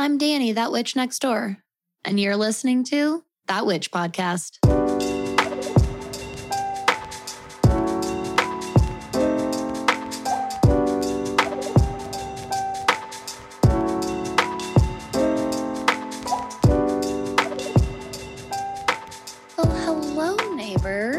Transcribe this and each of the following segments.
I'm Danny, that witch next door, and you're listening to That Witch Podcast. Well, hello, neighbor.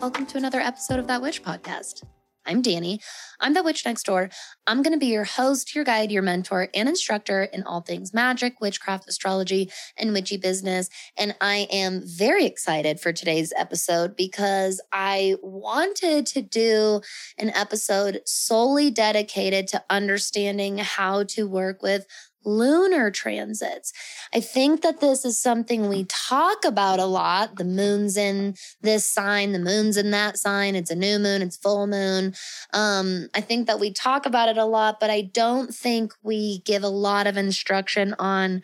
Welcome to another episode of That Witch Podcast. I'm Danny. I'm the witch next door. I'm going to be your host, your guide, your mentor, and instructor in all things magic, witchcraft, astrology, and witchy business. And I am very excited for today's episode because I wanted to do an episode solely dedicated to understanding how to work with lunar transits. I think that this is something we talk about a lot. The moon's in this sign, the moon's in that sign. It's a new moon, it's full moon. Um, I think that we talk about it a lot, but I don't think we give a lot of instruction on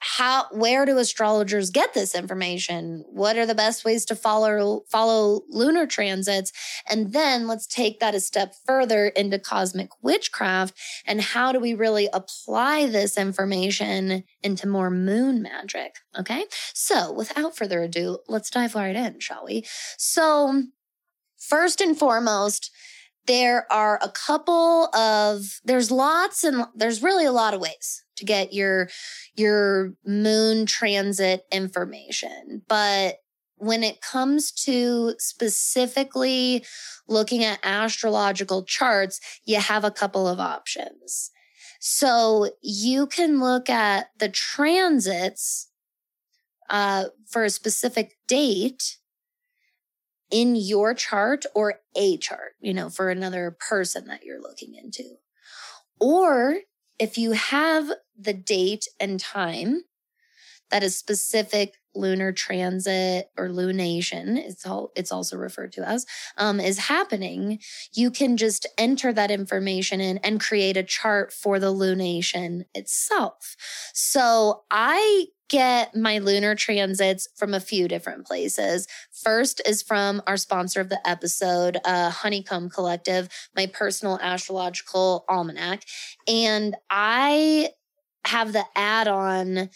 how where do astrologers get this information? What are the best ways to follow follow lunar transits? And then let's take that a step further into cosmic witchcraft and how do we really apply this information into more moon magic okay? So without further ado let's dive right in shall we? So first and foremost there are a couple of there's lots and there's really a lot of ways to get your your moon transit information. But when it comes to specifically looking at astrological charts you have a couple of options. So you can look at the transits uh, for a specific date in your chart or a chart, you know, for another person that you're looking into. Or if you have the date and time that is specific lunar transit or lunation it's all it's also referred to as um, is happening you can just enter that information in and create a chart for the lunation itself so i get my lunar transits from a few different places. First is from our sponsor of the episode, uh, Honeycomb Collective, my personal astrological almanac. And I have the add on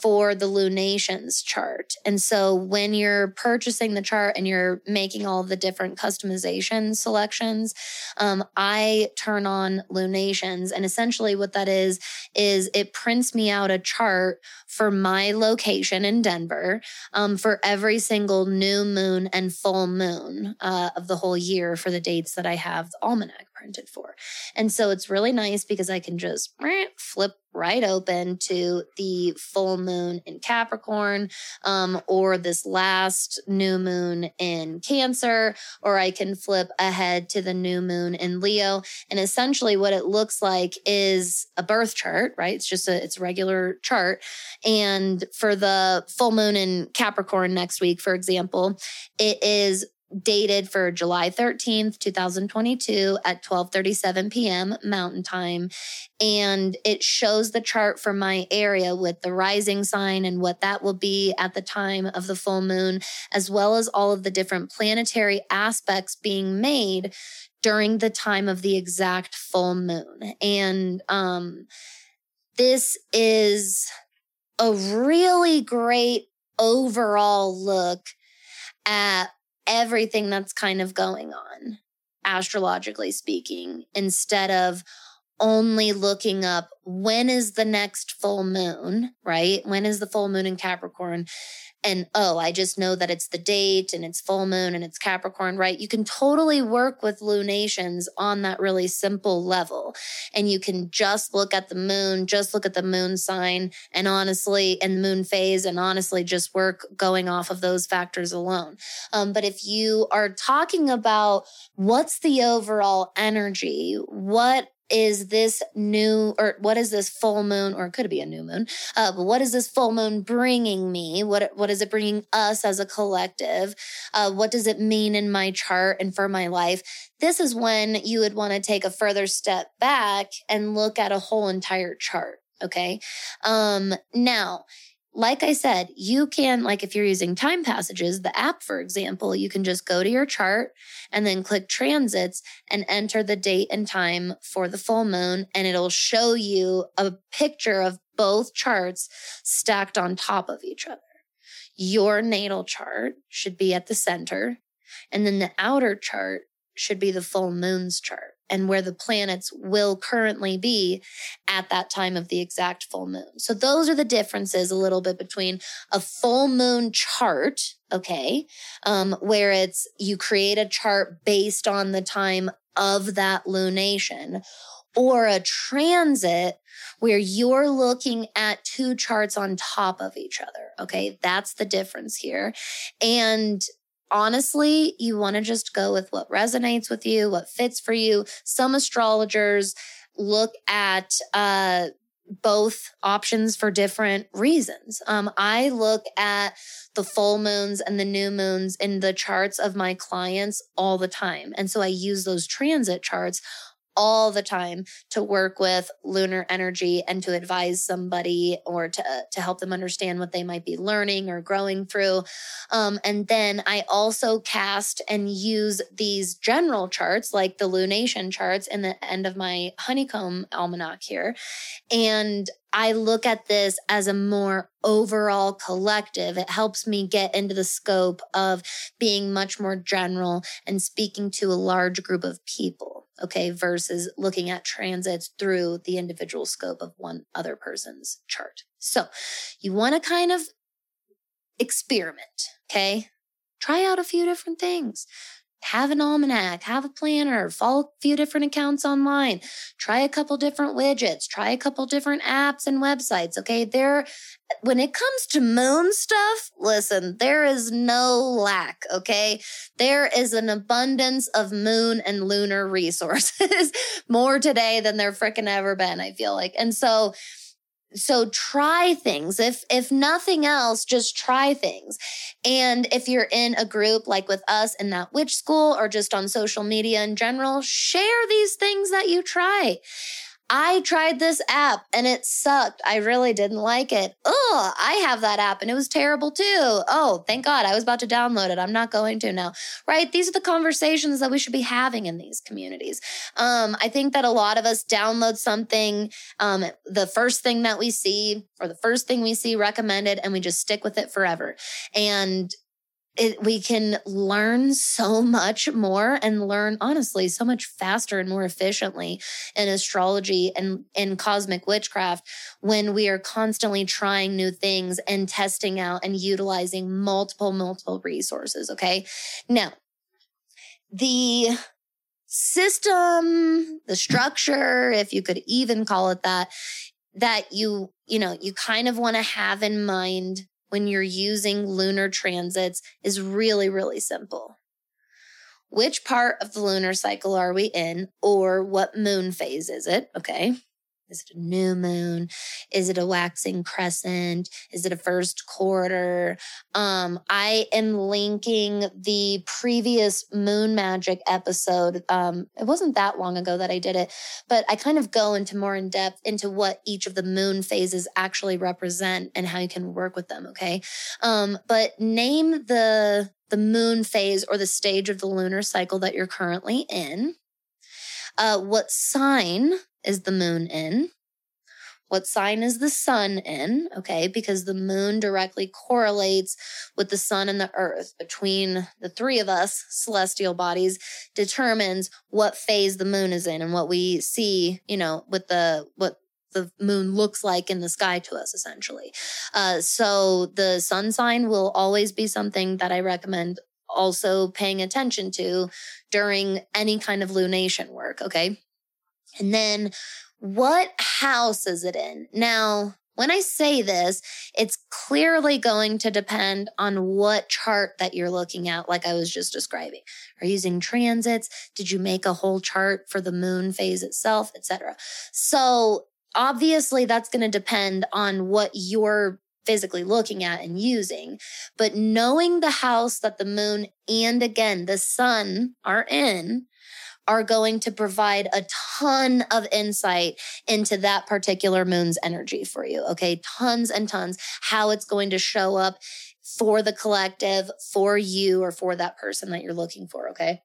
for the lunations chart. And so when you're purchasing the chart and you're making all the different customization selections, um, I turn on lunations. And essentially what that is, is it prints me out a chart for my location in Denver um, for every single new moon and full moon uh, of the whole year for the dates that I have the almanac printed for. And so it's really nice because I can just flip right open to the full moon in Capricorn, um, or this last new moon in Cancer, or I can flip ahead to the new moon in Leo. And essentially, what it looks like is a birth chart, right? It's just a it's a regular chart. And for the full moon in Capricorn next week, for example, it is dated for July 13th, 2022 at 12:37 p.m. Mountain Time and it shows the chart for my area with the rising sign and what that will be at the time of the full moon as well as all of the different planetary aspects being made during the time of the exact full moon. And um this is a really great overall look at everything that's kind of going on, astrologically speaking, instead of only looking up when is the next full moon, right? When is the full moon in Capricorn? and oh, I just know that it's the date and it's full moon and it's Capricorn, right? You can totally work with lunations on that really simple level. And you can just look at the moon, just look at the moon sign and honestly, and the moon phase, and honestly just work going off of those factors alone. Um, but if you are talking about what's the overall energy, what is this new or what is this full moon or it could be a new moon uh, but what is this full moon bringing me? What what is it bringing us as a collective? Uh, what does it mean in my chart and for my life? This is when you would want to take a further step back and look at a whole entire chart okay? Um now like I said, you can, like if you're using TimePassages, the app, for example, you can just go to your chart and then click transits and enter the date and time for the full moon. And it'll show you a picture of both charts stacked on top of each other. Your natal chart should be at the center, and then the outer chart should be the full moon's chart and where the planets will currently be at that time of the exact full moon. So those are the differences a little bit between a full moon chart, okay, um, where it's you create a chart based on the time of that lunation, or a transit where you're looking at two charts on top of each other. Okay. That's the difference here. And honestly, you want to just go with what resonates with you, what fits for you. Some astrologers look at, uh, both options for different reasons. Um, I look at the full moons and the new moons in the charts of my clients all the time. And so I use those transit charts all the time to work with lunar energy and to advise somebody or to to help them understand what they might be learning or growing through. Um, and then i also cast and use these general charts like the lunation charts in the end of my honeycomb almanac here. And I look at this as a more overall collective. It helps me get into the scope of being much more general and speaking to a large group of people okay, versus looking at transits through the individual scope of one other person's chart. So you want to kind of experiment, okay? Try out a few different things have an almanac, have a planner, follow a few different accounts online, try a couple different widgets, try a couple different apps and websites. Okay. There, when it comes to moon stuff, listen, there is no lack. Okay. There is an abundance of moon and lunar resources more today than there freaking ever been. I feel like. And so, so try things. If if nothing else just try things. And if you're in a group like with us in that witch school or just on social media in general share these things that you try I tried this app and it sucked. I really didn't like it. Oh, I have that app and it was terrible too. Oh, thank God. I was about to download it. I'm not going to now. Right? These are the conversations that we should be having in these communities. Um, I think that a lot of us download something, um, the first thing that we see or the first thing we see recommended and we just stick with it forever. And it, we can learn so much more and learn honestly so much faster and more efficiently in astrology and in cosmic witchcraft when we are constantly trying new things and testing out and utilizing multiple multiple resources okay? Now the system the structure if you could even call it that that you you know you kind of want to have in mind when you're using lunar transits is really, really simple. Which part of the lunar cycle are we in, or what moon phase is it? Okay. Is it a new moon? Is it a waxing crescent? Is it a first quarter? Um, I am linking the previous moon magic episode. Um, it wasn't that long ago that I did it, but I kind of go into more in depth into what each of the moon phases actually represent and how you can work with them. Okay. Um, but name the the moon phase or the stage of the lunar cycle that you're currently in. Uh, what sign is the moon in? What sign is the sun in? Okay, because the moon directly correlates with the sun and the earth. Between the three of us, celestial bodies, determines what phase the moon is in and what we see, you know, with the, what the moon looks like in the sky to us, essentially. Uh, so the sun sign will always be something that I recommend also paying attention to during any kind of lunation work. Okay. And then what house is it in? Now, when I say this, it's clearly going to depend on what chart that you're looking at, like I was just describing. Are you using transits? Did you make a whole chart for the moon phase itself, etc.? So obviously that's going to depend on what you're physically looking at and using. But knowing the house that the moon and again the sun are in are going to provide a ton of insight into that particular moon's energy for you. Okay. Tons and tons, how it's going to show up for the collective, for you, or for that person that you're looking for. Okay.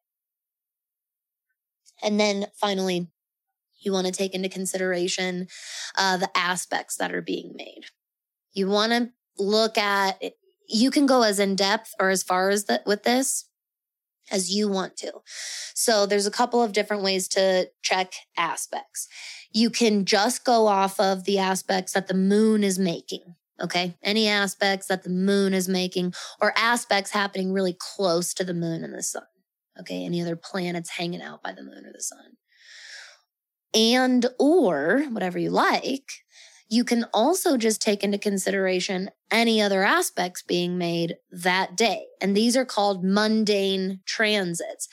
And then finally, You want to take into consideration uh, the aspects that are being made. You want to look at, you can go as in depth or as far as that with this as you want to. So there's a couple of different ways to check aspects. You can just go off of the aspects that the moon is making. Okay. Any aspects that the moon is making or aspects happening really close to the moon and the sun. Okay. Any other planets hanging out by the moon or the sun. And, or whatever you like, you can also just take into consideration any other aspects being made that day. And these are called mundane transits.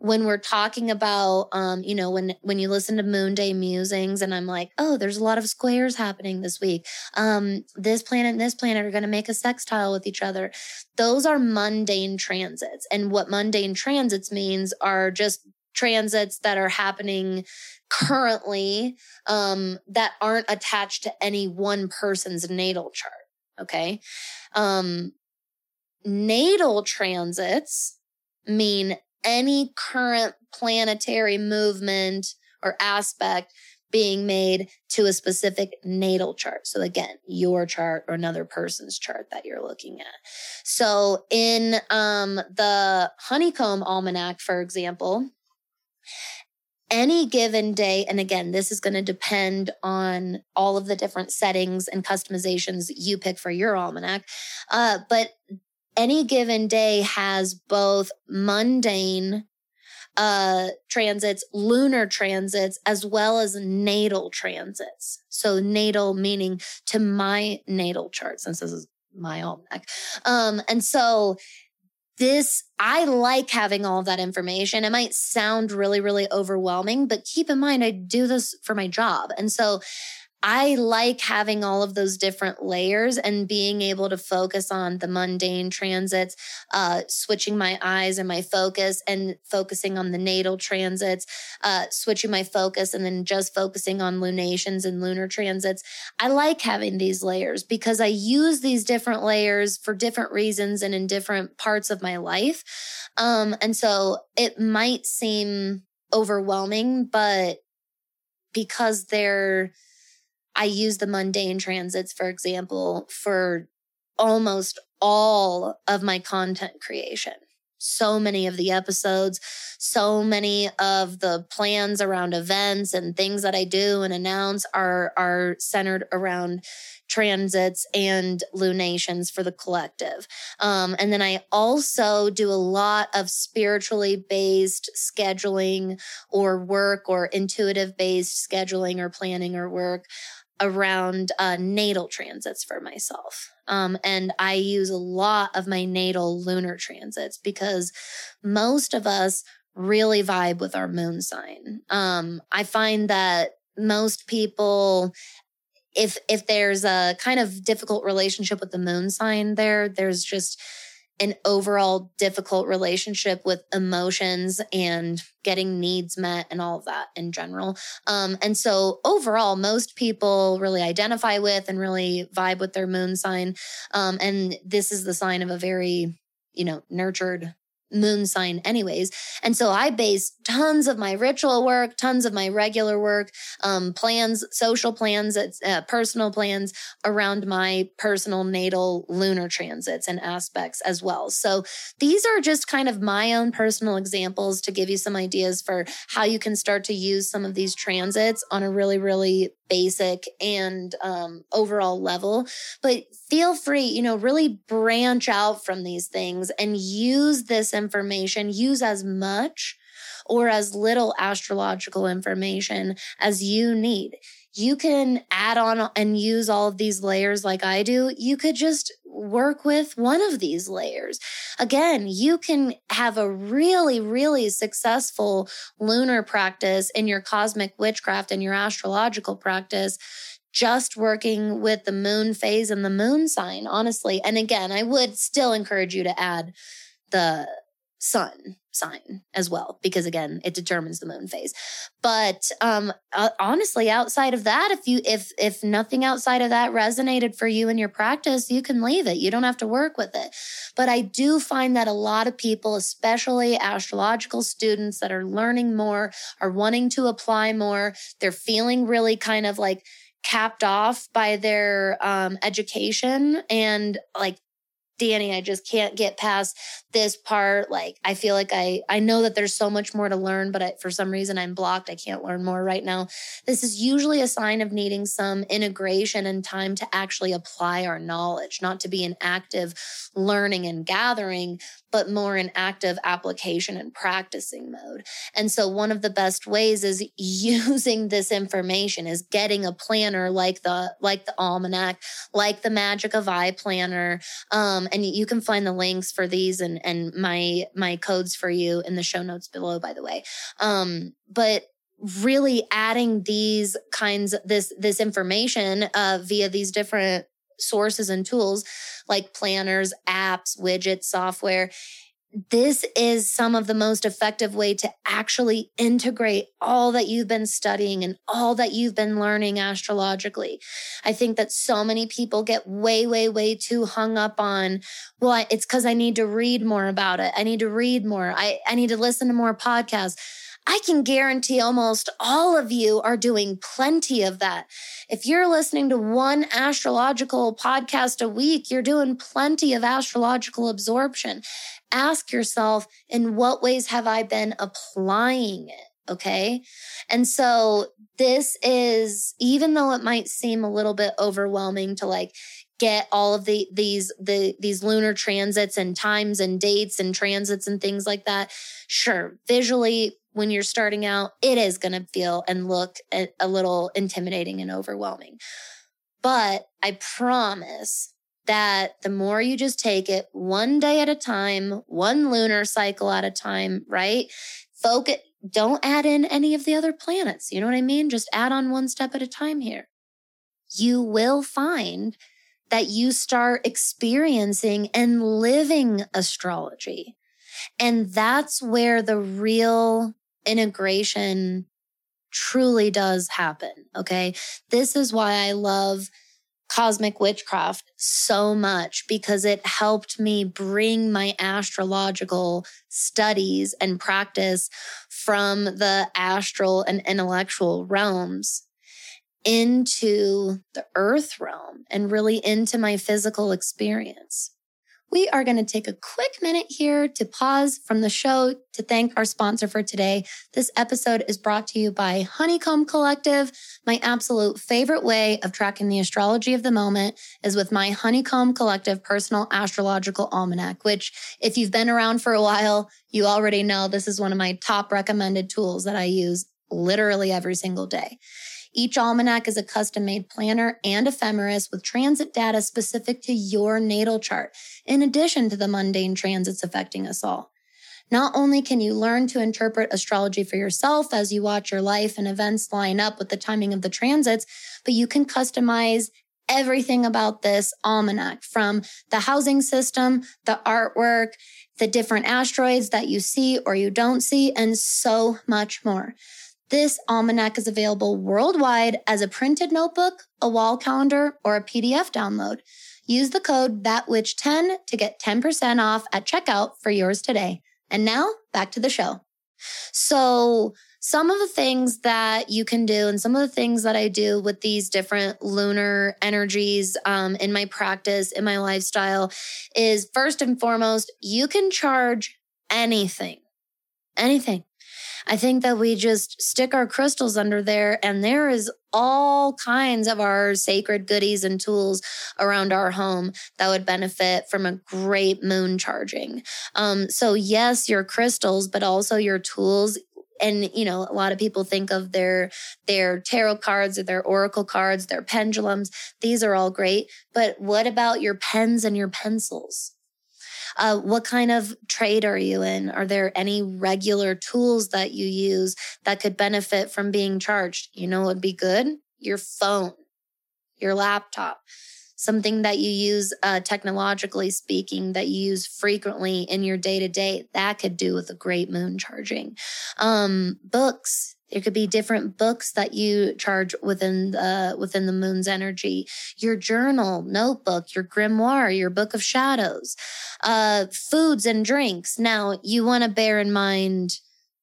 When we're talking about, um, you know, when, when you listen to Moon Day musings and I'm like, oh, there's a lot of squares happening this week. Um, this planet and this planet are going to make a sextile with each other. Those are mundane transits. And what mundane transits means are just transits that are happening currently um, that aren't attached to any one person's natal chart. Okay. Um, natal transits mean any current planetary movement or aspect being made to a specific natal chart. So again, your chart or another person's chart that you're looking at. So in um, the honeycomb almanac, for example, any given day, and again, this is going to depend on all of the different settings and customizations you pick for your almanac. Uh, but any given day has both mundane uh, transits, lunar transits, as well as natal transits. So natal meaning to my natal chart, since this is my almanac. Um, and so this, I like having all of that information. It might sound really, really overwhelming, but keep in mind, I do this for my job. And so I like having all of those different layers and being able to focus on the mundane transits, uh, switching my eyes and my focus and focusing on the natal transits, uh, switching my focus and then just focusing on lunations and lunar transits. I like having these layers because I use these different layers for different reasons and in different parts of my life. Um, and so it might seem overwhelming, but because they're, I use the mundane transits, for example, for almost all of my content creation. So many of the episodes, so many of the plans around events and things that I do and announce are, are centered around transits and lunations for the collective. Um, and then I also do a lot of spiritually based scheduling or work or intuitive based scheduling or planning or work around uh, natal transits for myself. Um, and I use a lot of my natal lunar transits because most of us really vibe with our moon sign. Um, I find that most people if if there's a kind of difficult relationship with the moon sign there there's just an overall difficult relationship with emotions and getting needs met and all of that in general. Um, and so overall, most people really identify with and really vibe with their moon sign. Um, and this is the sign of a very, you know, nurtured moon sign anyways. And so I base tons of my ritual work, tons of my regular work, um, plans, social plans, uh, personal plans around my personal natal lunar transits and aspects as well. So these are just kind of my own personal examples to give you some ideas for how you can start to use some of these transits on a really, really basic and um, overall level. But feel free, you know, really branch out from these things and use this information, use as much or as little astrological information as you need. You can add on and use all of these layers like I do. You could just work with one of these layers. Again, you can have a really, really successful lunar practice in your cosmic witchcraft and your astrological practice just working with the moon phase and the moon sign, honestly. And again, I would still encourage you to add the sun sign as well, because again, it determines the moon phase. But um, uh, honestly, outside of that, if you if if nothing outside of that resonated for you in your practice, you can leave it. You don't have to work with it. But I do find that a lot of people, especially astrological students that are learning more, are wanting to apply more. They're feeling really kind of like capped off by their um, education and like Danny, I just can't get past this part. Like, I feel like I, I know that there's so much more to learn, but I, for some reason I'm blocked. I can't learn more right now. This is usually a sign of needing some integration and time to actually apply our knowledge, not to be an active learning and gathering, but more in active application and practicing mode. And so one of the best ways is using this information is getting a planner like the, like the almanac, like the Magic of I planner. Um, and you can find the links for these and, and my, my codes for you in the show notes below, by the way. Um, but really adding these kinds this this information uh, via these different sources and tools like planners, apps, widgets, software. This is some of the most effective way to actually integrate all that you've been studying and all that you've been learning astrologically. I think that so many people get way, way, way too hung up on, well, it's because I need to read more about it. I need to read more. I, I need to listen to more podcasts. I can guarantee almost all of you are doing plenty of that. If you're listening to one astrological podcast a week, you're doing plenty of astrological absorption. Ask yourself, in what ways have I been applying it? Okay. And so this is, even though it might seem a little bit overwhelming to like get all of the these the these lunar transits and times and dates and transits and things like that sure visually when you're starting out, it is going to feel and look a, a little intimidating and overwhelming. But I promise that the more you just take it one day at a time, one lunar cycle at a time, right? Focus, don't add in any of the other planets. You know what I mean? Just add on one step at a time here. You will find that you start experiencing and living astrology. And that's where the real integration truly does happen. Okay. This is why I love cosmic witchcraft so much because it helped me bring my astrological studies and practice from the astral and intellectual realms into the earth realm and really into my physical experience we are going to take a quick minute here to pause from the show to thank our sponsor for today. This episode is brought to you by Honeycomb Collective. My absolute favorite way of tracking the astrology of the moment is with my Honeycomb Collective personal astrological almanac, which if you've been around for a while, you already know this is one of my top recommended tools that I use literally every single day. Each almanac is a custom made planner and ephemeris with transit data specific to your natal chart, in addition to the mundane transits affecting us all. Not only can you learn to interpret astrology for yourself as you watch your life and events line up with the timing of the transits, but you can customize everything about this almanac from the housing system, the artwork, the different asteroids that you see or you don't see, and so much more. This almanac is available worldwide as a printed notebook, a wall calendar, or a PDF download. Use the code ThatWitch10 to get 10% off at checkout for yours today. And now back to the show. So, some of the things that you can do, and some of the things that I do with these different lunar energies um, in my practice, in my lifestyle, is first and foremost, you can charge anything, anything. I think that we just stick our crystals under there and there is all kinds of our sacred goodies and tools around our home that would benefit from a great moon charging. Um, so yes, your crystals, but also your tools and you know a lot of people think of their their tarot cards or their oracle cards their pendulums these are all great but what about your pens and your pencils uh, what kind of trade are you in? Are there any regular tools that you use that could benefit from being charged? You know, it would be good? Your phone, your laptop. something that you use uh, technologically speaking that you use frequently in your day to day, that could do with a great moon charging. Um, books, there could be different books that you charge within the within the moon's energy. Your journal, notebook, your grimoire, your book of shadows, uh, foods and drinks. Now you want to bear in mind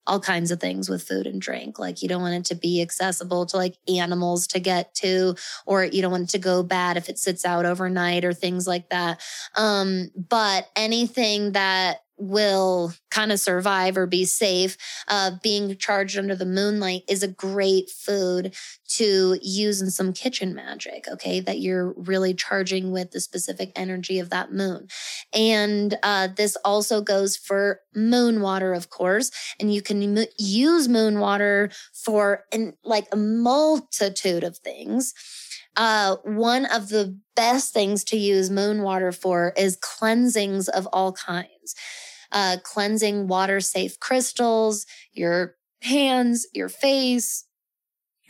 all kinds of things with food and drink. Like you don't want it to be accessible to like animals to get to, or you don't want it to go bad if it sits out overnight or things like that. Um, but anything that will kind of survive or be safe, uh, being charged under the moonlight is a great food to use in some kitchen magic. Okay. That you're really charging with the specific energy of that moon. And, uh, this also goes for moon water, of course, and you can m- use moon water for in, like a multitude of things. Uh, one of the best things to use moon water for is cleansings of all kinds uh, cleansing water safe crystals, your hands, your face,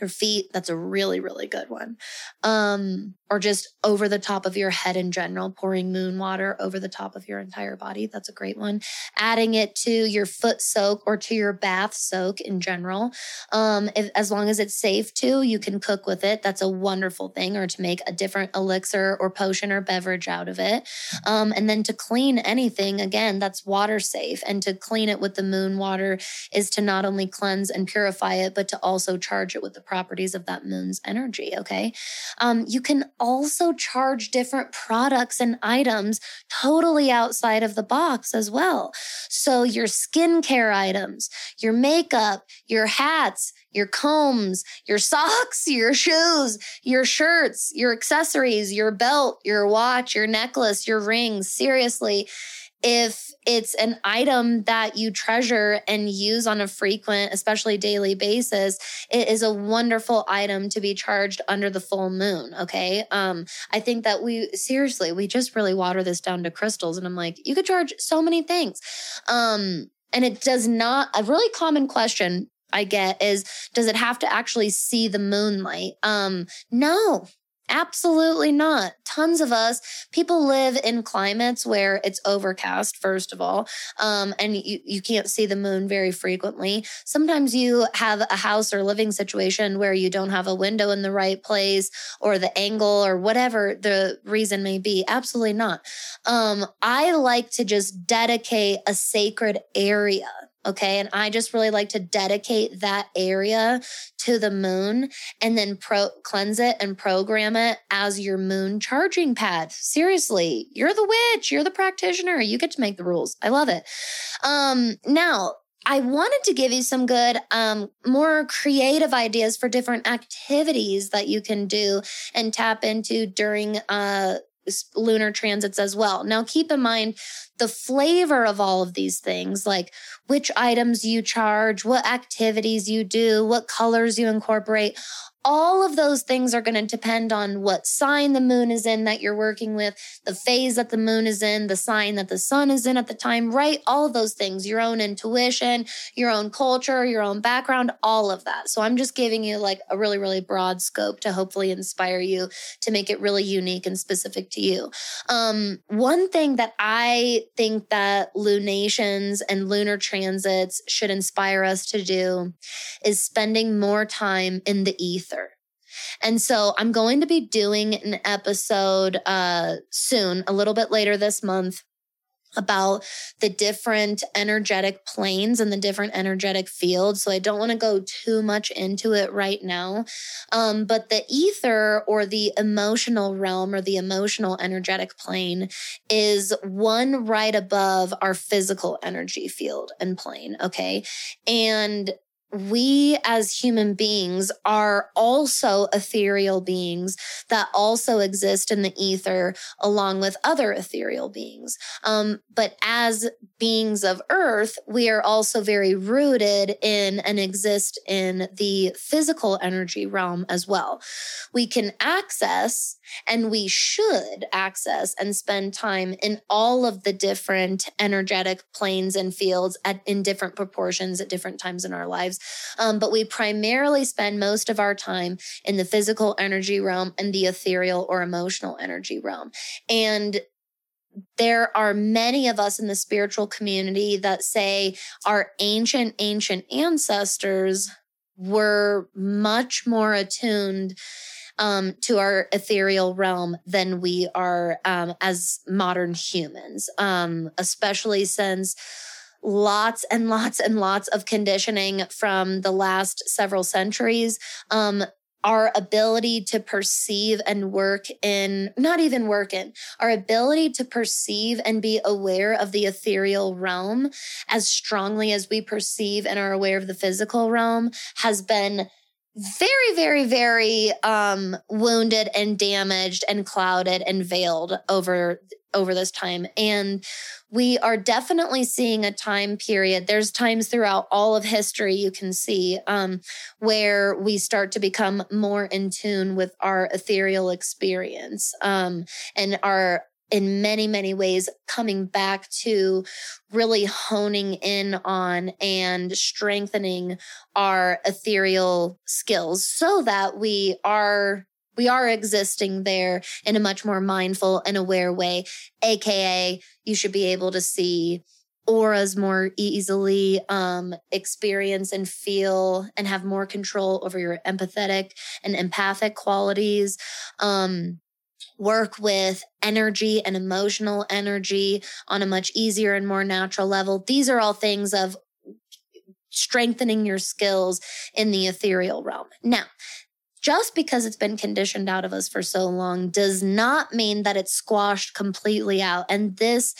your feet. That's a really, really good one. Um, or just over the top of your head in general, pouring moon water over the top of your entire body. That's a great one. Adding it to your foot soak or to your bath soak in general. Um, if, as long as it's safe to, you can cook with it. That's a wonderful thing, or to make a different elixir or potion or beverage out of it. Um, and then to clean anything, again, that's water safe. And to clean it with the moon water is to not only cleanse and purify it, but to also charge it with the properties of that moon's energy. Okay. Um, you can also charge different products and items totally outside of the box as well. So your skincare items, your makeup, your hats, your combs, your socks, your shoes, your shirts, your accessories, your belt, your watch, your necklace, your rings. Seriously, if it's an item that you treasure and use on a frequent, especially daily basis, it is a wonderful item to be charged under the full moon. Okay. Um, I think that we seriously, we just really water this down to crystals. And I'm like, you could charge so many things. Um, and it does not, a really common question I get is, does it have to actually see the moonlight? Um, no, Absolutely not. Tons of us, people live in climates where it's overcast, first of all, um, and you, you can't see the moon very frequently. Sometimes you have a house or living situation where you don't have a window in the right place or the angle or whatever the reason may be. Absolutely not. Um, I like to just dedicate a sacred area Okay. And I just really like to dedicate that area to the moon and then pro cleanse it and program it as your moon charging pad. Seriously, you're the witch. You're the practitioner. You get to make the rules. I love it. Um, now I wanted to give you some good, um, more creative ideas for different activities that you can do and tap into during, uh, lunar transits as well. Now, keep in mind the flavor of all of these things, like which items you charge, what activities you do, what colors you incorporate, all of those things are going to depend on what sign the moon is in that you're working with, the phase that the moon is in, the sign that the sun is in at the time, right? All of those things, your own intuition, your own culture, your own background, all of that. So I'm just giving you like a really, really broad scope to hopefully inspire you to make it really unique and specific to you. Um, one thing that I think that lunations and lunar transits should inspire us to do is spending more time in the ether and so I'm going to be doing an episode uh, soon, a little bit later this month about the different energetic planes and the different energetic fields. So I don't want to go too much into it right now. Um, but the ether or the emotional realm or the emotional energetic plane is one right above our physical energy field and plane. Okay. And we as human beings are also ethereal beings that also exist in the ether along with other ethereal beings. Um, but as beings of earth, we are also very rooted in and exist in the physical energy realm as well. We can access and we should access and spend time in all of the different energetic planes and fields at, in different proportions at different times in our lives lives. Um, but we primarily spend most of our time in the physical energy realm and the ethereal or emotional energy realm. And there are many of us in the spiritual community that say our ancient, ancient ancestors were much more attuned um, to our ethereal realm than we are um, as modern humans, um, especially since lots and lots and lots of conditioning from the last several centuries. Um, our ability to perceive and work in, not even work in, our ability to perceive and be aware of the ethereal realm as strongly as we perceive and are aware of the physical realm has been very, very, very um, wounded and damaged and clouded and veiled over over this time. And we are definitely seeing a time period. There's times throughout all of history you can see um, where we start to become more in tune with our ethereal experience um, and our in many, many ways, coming back to really honing in on and strengthening our ethereal skills so that we are we are existing there in a much more mindful and aware way aka you should be able to see auras more easily um, experience and feel and have more control over your empathetic and empathic qualities. Um, work with energy and emotional energy on a much easier and more natural level. These are all things of strengthening your skills in the ethereal realm. Now, just because it's been conditioned out of us for so long does not mean that it's squashed completely out. And this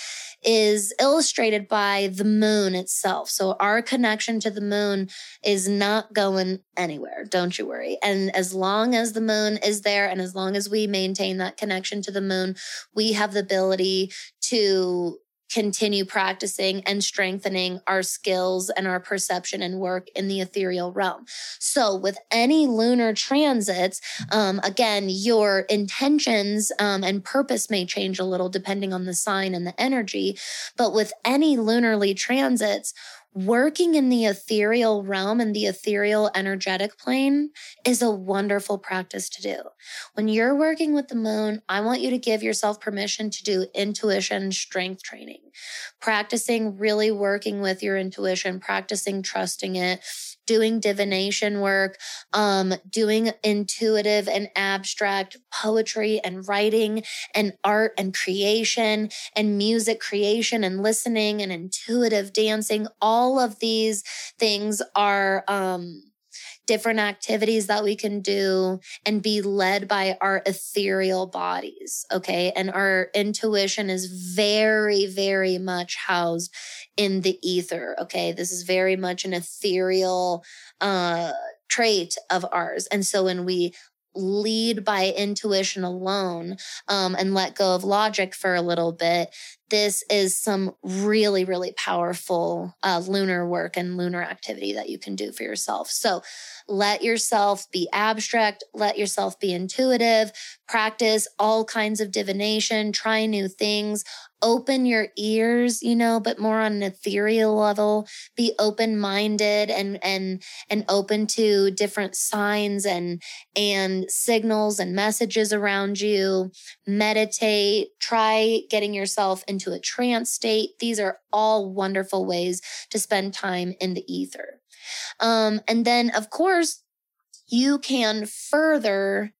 is illustrated by the moon itself. So our connection to the moon is not going anywhere. Don't you worry. And as long as the moon is there and as long as we maintain that connection to the moon, we have the ability to continue practicing and strengthening our skills and our perception and work in the ethereal realm. So, with any lunar transits, um, again, your intentions um, and purpose may change a little depending on the sign and the energy. But with any lunarly transits, working in the ethereal realm and the ethereal energetic plane is a wonderful practice to do. When you're working with the moon, I want you to give yourself permission to do intuition strength training, practicing really working with your intuition, practicing trusting it, doing divination work, um, doing intuitive and abstract poetry and writing and art and creation and music creation and listening and intuitive dancing. All of these things are, um, different activities that we can do and be led by our ethereal bodies. Okay. And our intuition is very, very much housed in the ether. Okay. This is very much an ethereal, uh, trait of ours. And so when we lead by intuition alone um, and let go of logic for a little bit, this is some really, really powerful uh, lunar work and lunar activity that you can do for yourself. So let yourself be abstract, let yourself be intuitive, practice all kinds of divination, try new things, open your ears, you know, but more on an ethereal level, be open minded and, and, and open to different signs and, and signals and messages around you. Meditate, try getting yourself into a trance state. These are all wonderful ways to spend time in the ether. Um, and then, of course, you can further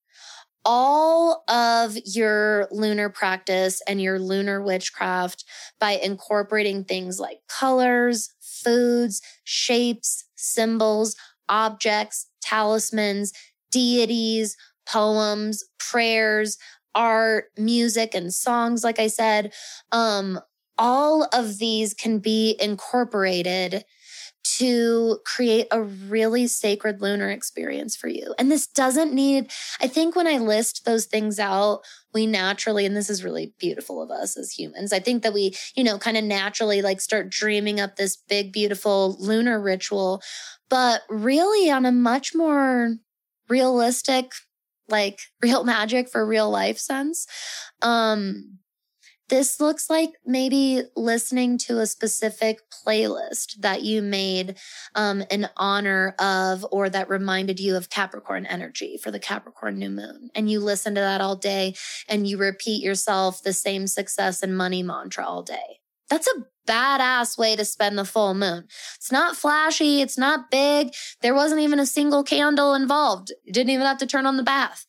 all of your lunar practice and your lunar witchcraft by incorporating things like colors, foods, shapes, symbols, objects, talismans, deities, poems, prayers, art, music, and songs, like I said. Um, all of these can be incorporated to create a really sacred lunar experience for you. And this doesn't need, I think when I list those things out, we naturally, and this is really beautiful of us as humans, I think that we, you know, kind of naturally like start dreaming up this big, beautiful lunar ritual, but really on a much more realistic, like real magic for real life sense. Um, This looks like maybe listening to a specific playlist that you made um, in honor of or that reminded you of Capricorn energy for the Capricorn new moon. And you listen to that all day and you repeat yourself the same success and money mantra all day. That's a badass way to spend the full moon. It's not flashy. It's not big. There wasn't even a single candle involved. Didn't even have to turn on the bath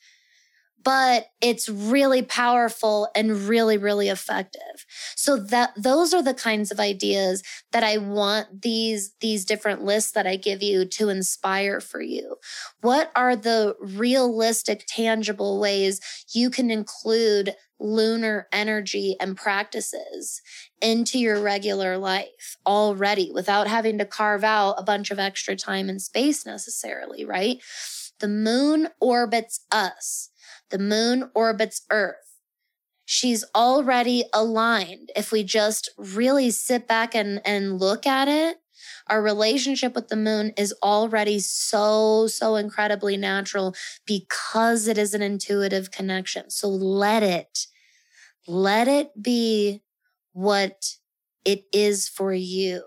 but it's really powerful and really really effective. So that those are the kinds of ideas that i want these these different lists that i give you to inspire for you. What are the realistic tangible ways you can include lunar energy and practices into your regular life already without having to carve out a bunch of extra time and space necessarily right? The moon orbits us the moon orbits Earth. She's already aligned. If we just really sit back and, and look at it, our relationship with the moon is already so, so incredibly natural because it is an intuitive connection. So let it, let it be what it is for you.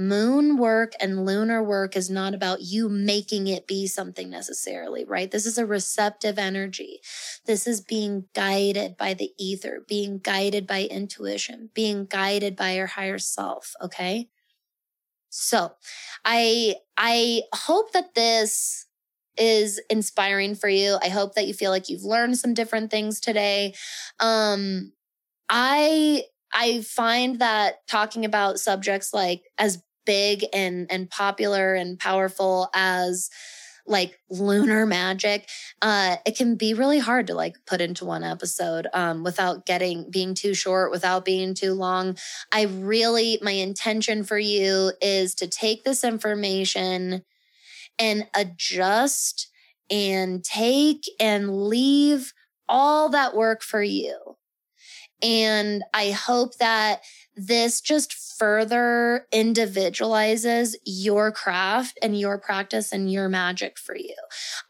Moon work and lunar work is not about you making it be something necessarily, right? This is a receptive energy. This is being guided by the ether, being guided by intuition, being guided by your higher self. Okay. So I, I hope that this is inspiring for you. I hope that you feel like you've learned some different things today. Um, I I find that talking about subjects like as big and and popular and powerful as like lunar magic uh it can be really hard to like put into one episode um without getting being too short without being too long. I really my intention for you is to take this information and adjust and take and leave all that work for you and i hope that this just further individualizes your craft and your practice and your magic for you.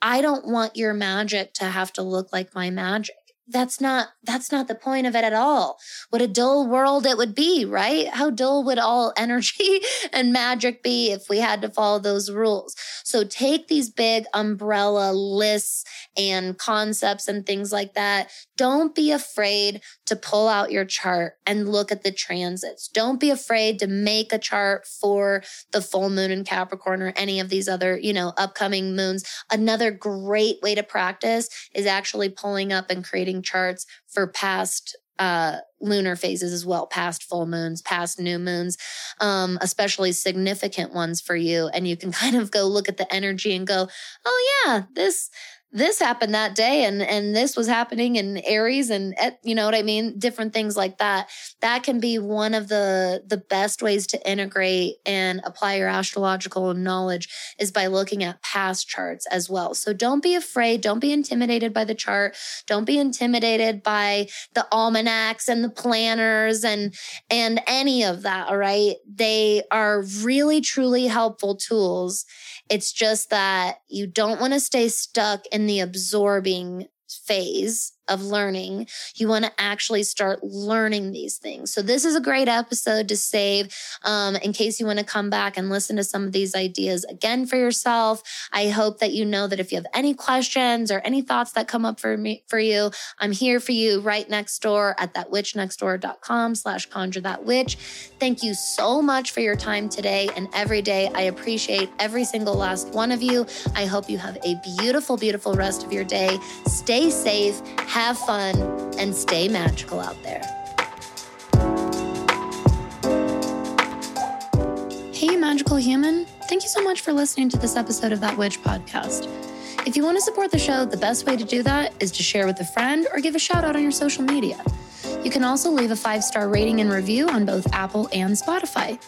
I don't want your magic to have to look like my magic that's not that's not the point of it at all. What a dull world it would be right? How dull would all energy and magic be if we had to follow those rules? So take these big umbrella lists and concepts and things like that. Don't be afraid to pull out your chart and look at the transits. Don't be afraid to make a chart for the full moon in capricorn or any of these other you know upcoming moons. Another great way to practice is actually pulling up and creating charts for past uh, lunar phases as well, past full moons, past new moons, um, especially significant ones for you. And you can kind of go look at the energy and go, oh, yeah, this this happened that day and and this was happening in aries and eh, you know what i mean? Different things like that. That can be one of the the best ways to integrate and apply your astrological knowledge is by looking at past charts as well. So don't be afraid don't be intimidated by the chart. Don't be intimidated by the almanacs and the planners and and any of that all right? They are really truly helpful tools. It's just that you don't want to stay stuck in the absorbing phase of learning, you want to actually start learning these things. So, this is a great episode to save um, in case you want to come back and listen to some of these ideas again for yourself. I hope that you know that if you have any questions or any thoughts that come up for me, for you, I'm here for you right next door at thatwitchnextdoor.com slash conjure that witch. Thank you so much for your time today and every day. I appreciate every single last one of you. I hope you have a beautiful, beautiful rest of your day. Stay safe have fun, and stay magical out there. Hey, magical human. Thank you so much for listening to this episode of That Witch podcast. If you want to support the show, the best way to do that is to share with a friend or give a shout out on your social media. You can also leave a five star rating and review on both Apple and Spotify.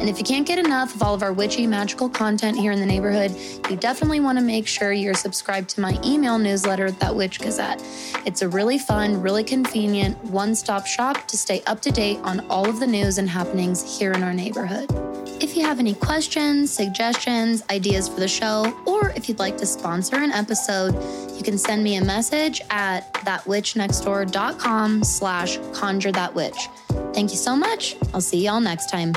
And if you can't get enough of all of our witchy magical content here in the neighborhood, you definitely want to make sure you're subscribed to my email newsletter, That Witch Gazette. It's a really fun, really convenient one stop shop to stay up to date on all of the news and happenings here in our neighborhood. If you have any questions, suggestions, ideas for the show, or if you'd like to sponsor an episode, you can send me a message at thatwitchnextdoor.com slash conjure that witch. Thank you so much. I'll see y'all next time.